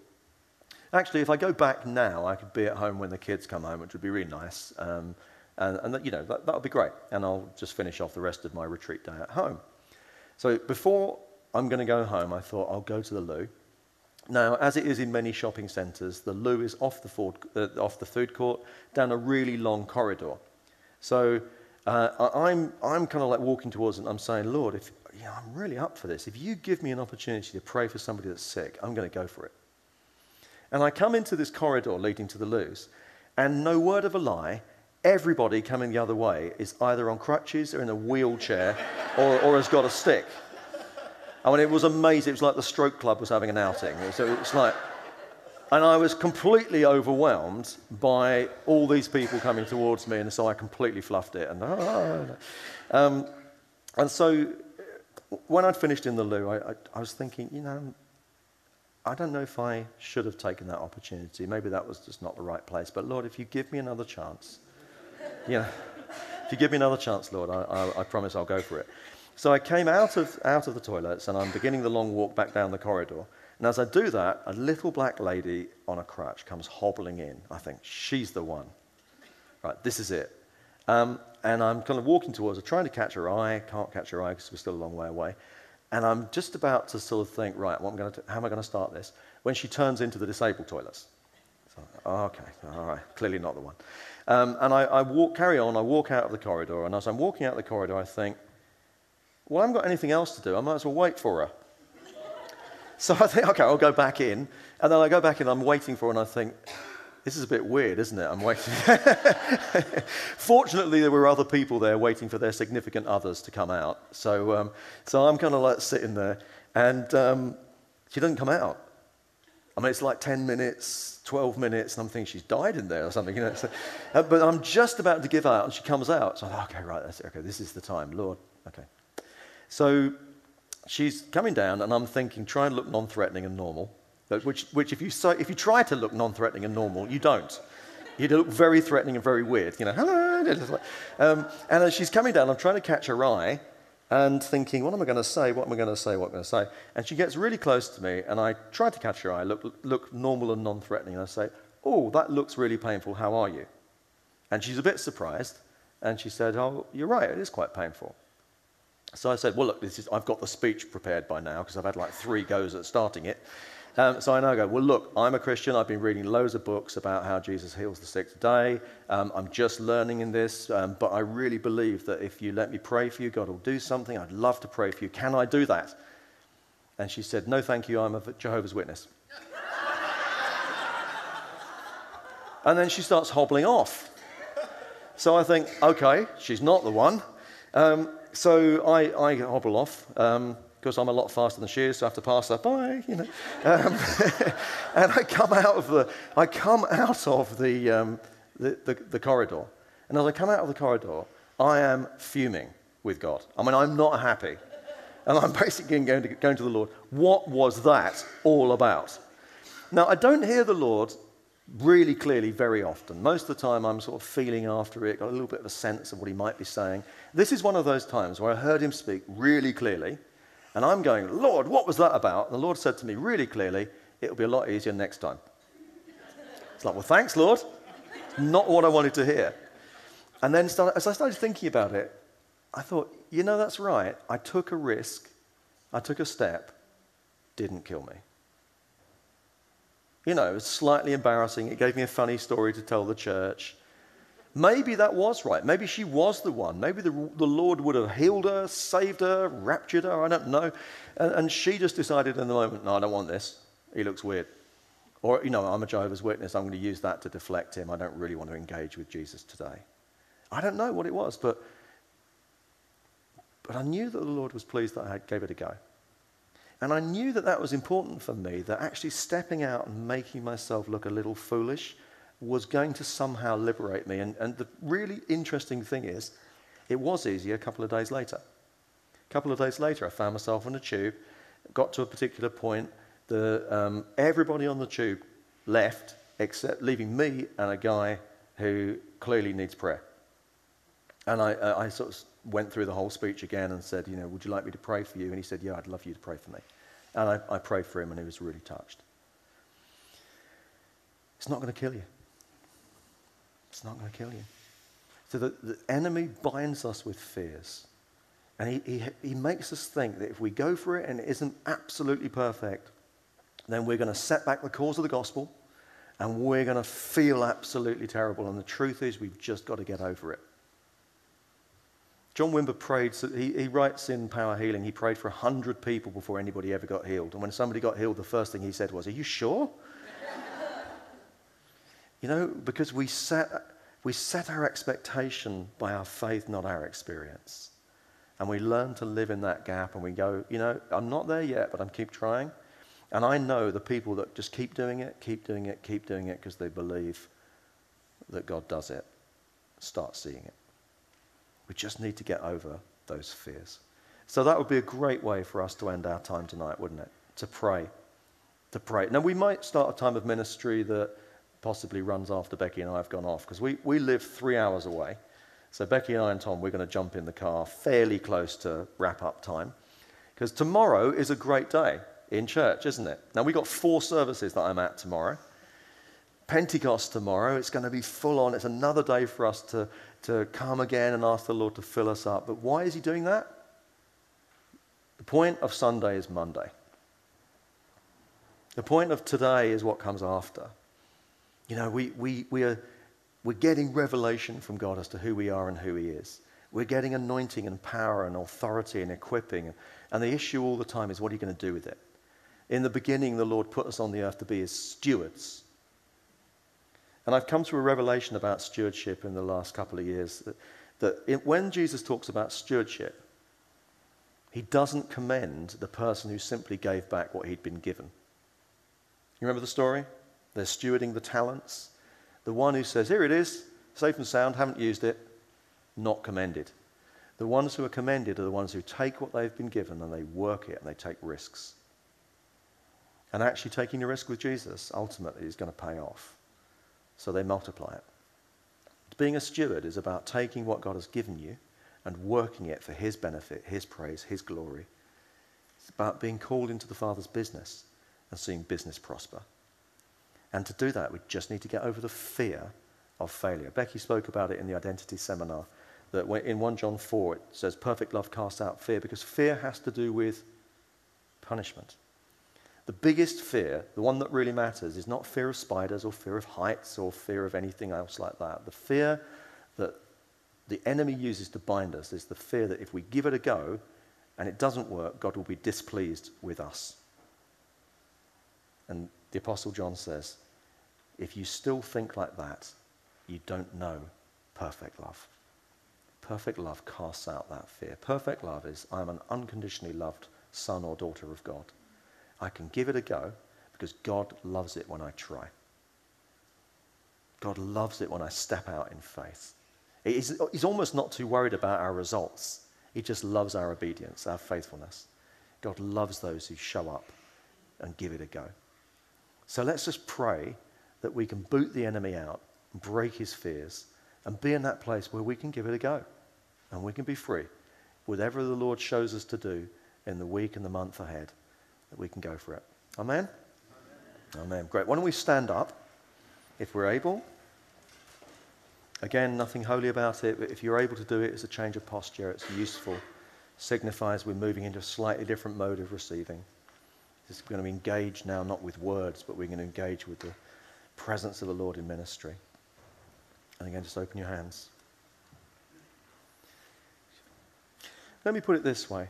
Actually, if I go back now, I could be at home when the kids come home, which would be really nice. Um, and, and that, you know, that, that would be great. And I'll just finish off the rest of my retreat day at home. So before I'm going to go home, I thought I'll go to the loo. Now, as it is in many shopping centres, the loo is off the, food, uh, off the food court down a really long corridor. So uh, I'm, I'm kind of like walking towards and I'm saying, Lord, if, I'm really up for this. If you give me an opportunity to pray for somebody that's sick, I'm going to go for it. And I come into this corridor leading to the loos, and no word of a lie, everybody coming the other way is either on crutches or in a wheelchair or, or has got a stick. I mean, it was amazing. It was like the stroke club was having an outing. So it's like, and I was completely overwhelmed by all these people coming towards me, and so I completely fluffed it. And, ah, um, and so when I'd finished in the loo, I, I, I, was thinking, you know, I don't know if I should have taken that opportunity. Maybe that was just not the right place. But Lord, if you give me another chance, you know, if you give me another chance, Lord, I, I, I promise I'll go for it. So I came out of, out of the toilets and I'm beginning the long walk back down the corridor. And as I do that, a little black lady on a crutch comes hobbling in. I think, she's the one. Right, this is it. Um, and I'm kind of walking towards her, trying to catch her eye. Can't catch her eye because we're still a long way away. And I'm just about to sort of think, right, what am I to how am I going to start this? When she turns into the disabled toilets. So, okay, all right, clearly not the one. Um, and I, I walk, carry on, I walk out of the corridor, and as I'm walking out the corridor, I think, well, I haven't got anything else to do. I might as well wait for her. So I think, okay, I'll go back in. And then I go back in, I'm waiting for her, and I think, this is a bit weird, isn't it? I'm waiting. Fortunately, there were other people there waiting for their significant others to come out. So, um, so I'm kind of like sitting there, and um, she doesn't come out. I mean, it's like 10 minutes, 12 minutes, and I'm thinking she's died in there or something, you know. So, uh, but I'm just about to give out, and she comes out. So I thought, okay, right, that's it. Okay, this is the time, Lord. Okay. So she's coming down, and I'm thinking, try and look non threatening and normal. Which, which if, you, so, if you try to look non threatening and normal, you don't. You look very threatening and very weird. You know, hello. Um, and as she's coming down, I'm trying to catch her eye and thinking, what am I going to say? What am I going to say? What am I going to say? And she gets really close to me, and I try to catch her eye, look, look normal and non threatening, and I say, Oh, that looks really painful. How are you? And she's a bit surprised, and she said, Oh, you're right, it is quite painful. So I said, well, look, is, I've got the speech prepared by now because I've had like three goes at starting it. Um, so I now go, well, look, I'm a Christian. I've been reading loads of books about how Jesus heals the sick today. Um, I'm just learning in this, um, but I really believe that if you let me pray for you, God will do something. I'd love to pray for you. Can I do that? And she said, no, thank you. I'm a Jehovah's Witness. and then she starts hobbling off. So I think, okay, she's not the one. Um, so I, I hobble off because um, I'm a lot faster than she is, so I have to pass her by, you know. Um, and I come out of the, I come out of the, um, the, the, the corridor. And as I come out of the corridor, I am fuming with God. I mean, I'm not happy. And I'm basically going to, going to the Lord, what was that all about? Now, I don't hear the Lord really clearly very often. Most of the time, I'm sort of feeling after it, got a little bit of a sense of what he might be saying. This is one of those times where I heard him speak really clearly, and I'm going, Lord, what was that about? And the Lord said to me really clearly, it'll be a lot easier next time. It's like, well, thanks, Lord. Not what I wanted to hear. And then start, as I started thinking about it, I thought, you know, that's right. I took a risk, I took a step, didn't kill me. You know, it was slightly embarrassing. It gave me a funny story to tell the church. Maybe that was right. Maybe she was the one. Maybe the, the Lord would have healed her, saved her, raptured her. I don't know. And, and she just decided in the moment, no, I don't want this. He looks weird. Or, you know, I'm a Jehovah's Witness, I'm going to use that to deflect him. I don't really want to engage with Jesus today. I don't know what it was, but, but I knew that the Lord was pleased that I gave it a go. And I knew that that was important for me, that actually stepping out and making myself look a little foolish was going to somehow liberate me. And, and the really interesting thing is, it was easy a couple of days later. A couple of days later, I found myself on a tube, got to a particular point, the, um, everybody on the tube left, except leaving me and a guy who clearly needs prayer. And I, uh, I sort of went through the whole speech again and said, you know, would you like me to pray for you? And he said, yeah, I'd love you to pray for me. And I, I prayed for him and he was really touched. It's not going to kill you. It's not going to kill you. So the, the enemy binds us with fears. And he, he, he makes us think that if we go for it and it isn't absolutely perfect, then we're going to set back the cause of the gospel and we're going to feel absolutely terrible. And the truth is, we've just got to get over it. John Wimber prayed, so he, he writes in Power Healing, he prayed for 100 people before anybody ever got healed. And when somebody got healed, the first thing he said was, Are you sure? you know, because we set, we set our expectation by our faith, not our experience. And we learn to live in that gap and we go, You know, I'm not there yet, but I'm keep trying. And I know the people that just keep doing it, keep doing it, keep doing it because they believe that God does it, start seeing it. We just need to get over those fears. So that would be a great way for us to end our time tonight, wouldn't it? To pray. To pray. Now, we might start a time of ministry that possibly runs after Becky and I have gone off because we, we live three hours away. So, Becky and I and Tom, we're going to jump in the car fairly close to wrap up time because tomorrow is a great day in church, isn't it? Now, we've got four services that I'm at tomorrow. Pentecost tomorrow, it's going to be full on. It's another day for us to, to come again and ask the Lord to fill us up. But why is He doing that? The point of Sunday is Monday. The point of today is what comes after. You know, we, we, we are, we're getting revelation from God as to who we are and who He is. We're getting anointing and power and authority and equipping. And the issue all the time is what are you going to do with it? In the beginning, the Lord put us on the earth to be His stewards. And I've come to a revelation about stewardship in the last couple of years that, that it, when Jesus talks about stewardship, he doesn't commend the person who simply gave back what he'd been given. You remember the story? They're stewarding the talents. The one who says, Here it is, safe and sound, haven't used it, not commended. The ones who are commended are the ones who take what they've been given and they work it and they take risks. And actually, taking a risk with Jesus ultimately is going to pay off. So they multiply it. Being a steward is about taking what God has given you and working it for His benefit, His praise, His glory. It's about being called into the Father's business and seeing business prosper. And to do that, we just need to get over the fear of failure. Becky spoke about it in the identity seminar that in 1 John 4 it says, Perfect love casts out fear because fear has to do with punishment. The biggest fear, the one that really matters, is not fear of spiders or fear of heights or fear of anything else like that. The fear that the enemy uses to bind us is the fear that if we give it a go and it doesn't work, God will be displeased with us. And the Apostle John says, if you still think like that, you don't know perfect love. Perfect love casts out that fear. Perfect love is I'm an unconditionally loved son or daughter of God. I can give it a go because God loves it when I try. God loves it when I step out in faith. He's, he's almost not too worried about our results. He just loves our obedience, our faithfulness. God loves those who show up and give it a go. So let's just pray that we can boot the enemy out, break his fears, and be in that place where we can give it a go and we can be free. Whatever the Lord shows us to do in the week and the month ahead, that we can go for it. Amen? Amen. Amen. Great. Why don't we stand up if we're able? Again, nothing holy about it, but if you're able to do it, it's a change of posture. It's useful. Signifies we're moving into a slightly different mode of receiving. It's going to engage now, not with words, but we're going to engage with the presence of the Lord in ministry. And again, just open your hands. Let me put it this way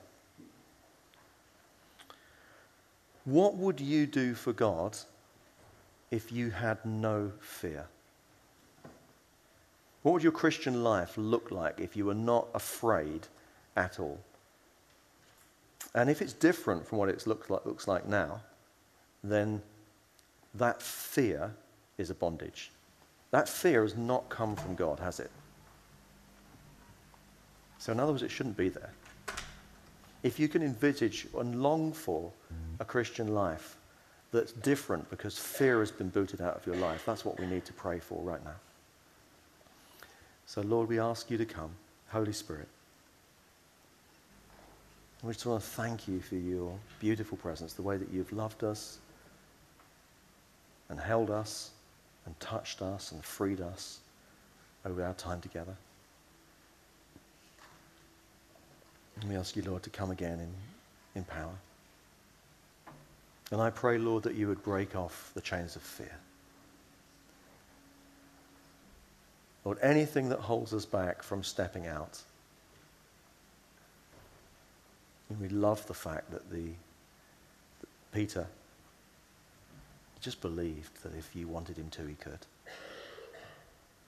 What would you do for God if you had no fear? What would your Christian life look like if you were not afraid at all? And if it's different from what it looks like, looks like now, then that fear is a bondage. That fear has not come from God, has it? So, in other words, it shouldn't be there. If you can envisage and long for a Christian life that's different because fear has been booted out of your life, that's what we need to pray for right now. So, Lord, we ask you to come, Holy Spirit. We just want to thank you for your beautiful presence, the way that you've loved us and held us and touched us and freed us over our time together. And we ask you, Lord, to come again in, in power. And I pray, Lord, that you would break off the chains of fear. Lord, anything that holds us back from stepping out and we love the fact that, the, that Peter just believed that if you wanted him to, he could.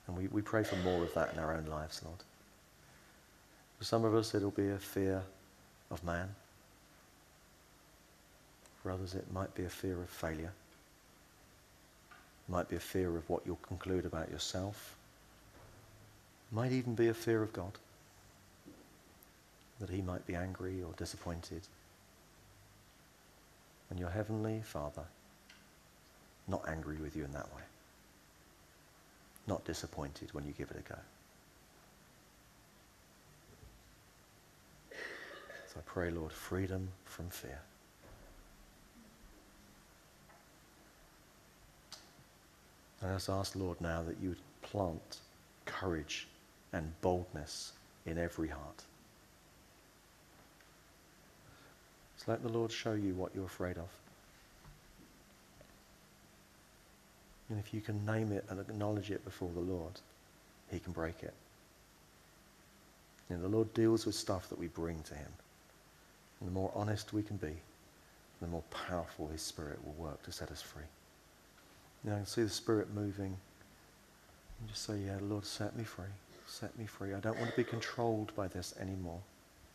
And we, we pray for more of that in our own lives, Lord. For some of us, it'll be a fear of man. For others, it might be a fear of failure. It might be a fear of what you'll conclude about yourself. It might even be a fear of God that he might be angry or disappointed. And your heavenly Father, not angry with you in that way, not disappointed when you give it a go. I pray, Lord, freedom from fear. And I just ask, Lord, now that you would plant courage and boldness in every heart. So let the Lord show you what you're afraid of. And if you can name it and acknowledge it before the Lord, He can break it. And the Lord deals with stuff that we bring to Him. And the more honest we can be, the more powerful His Spirit will work to set us free. Now I can see the Spirit moving. And just say, Yeah, Lord, set me free. Set me free. I don't want to be controlled by this anymore.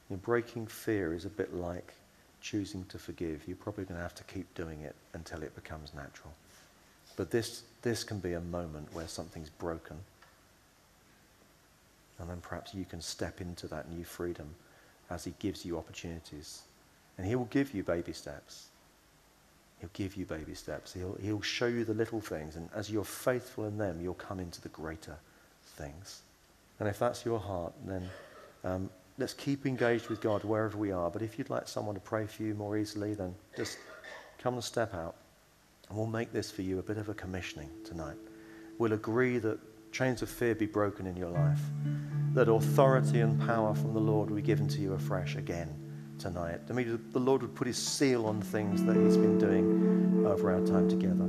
You know, breaking fear is a bit like choosing to forgive, you're probably going to have to keep doing it until it becomes natural. But this, this can be a moment where something's broken. And then perhaps you can step into that new freedom as He gives you opportunities. And He will give you baby steps. He'll give you baby steps. He'll, he'll show you the little things. And as you're faithful in them, you'll come into the greater things. And if that's your heart, then um, let's keep engaged with God wherever we are. But if you'd like someone to pray for you more easily, then just come and step out. And we'll make this for you a bit of a commissioning tonight. We'll agree that chains of fear be broken in your life, that authority and power from the Lord will be given to you afresh again tonight. I mean, the Lord would put his seal on things that he's been doing over our time together.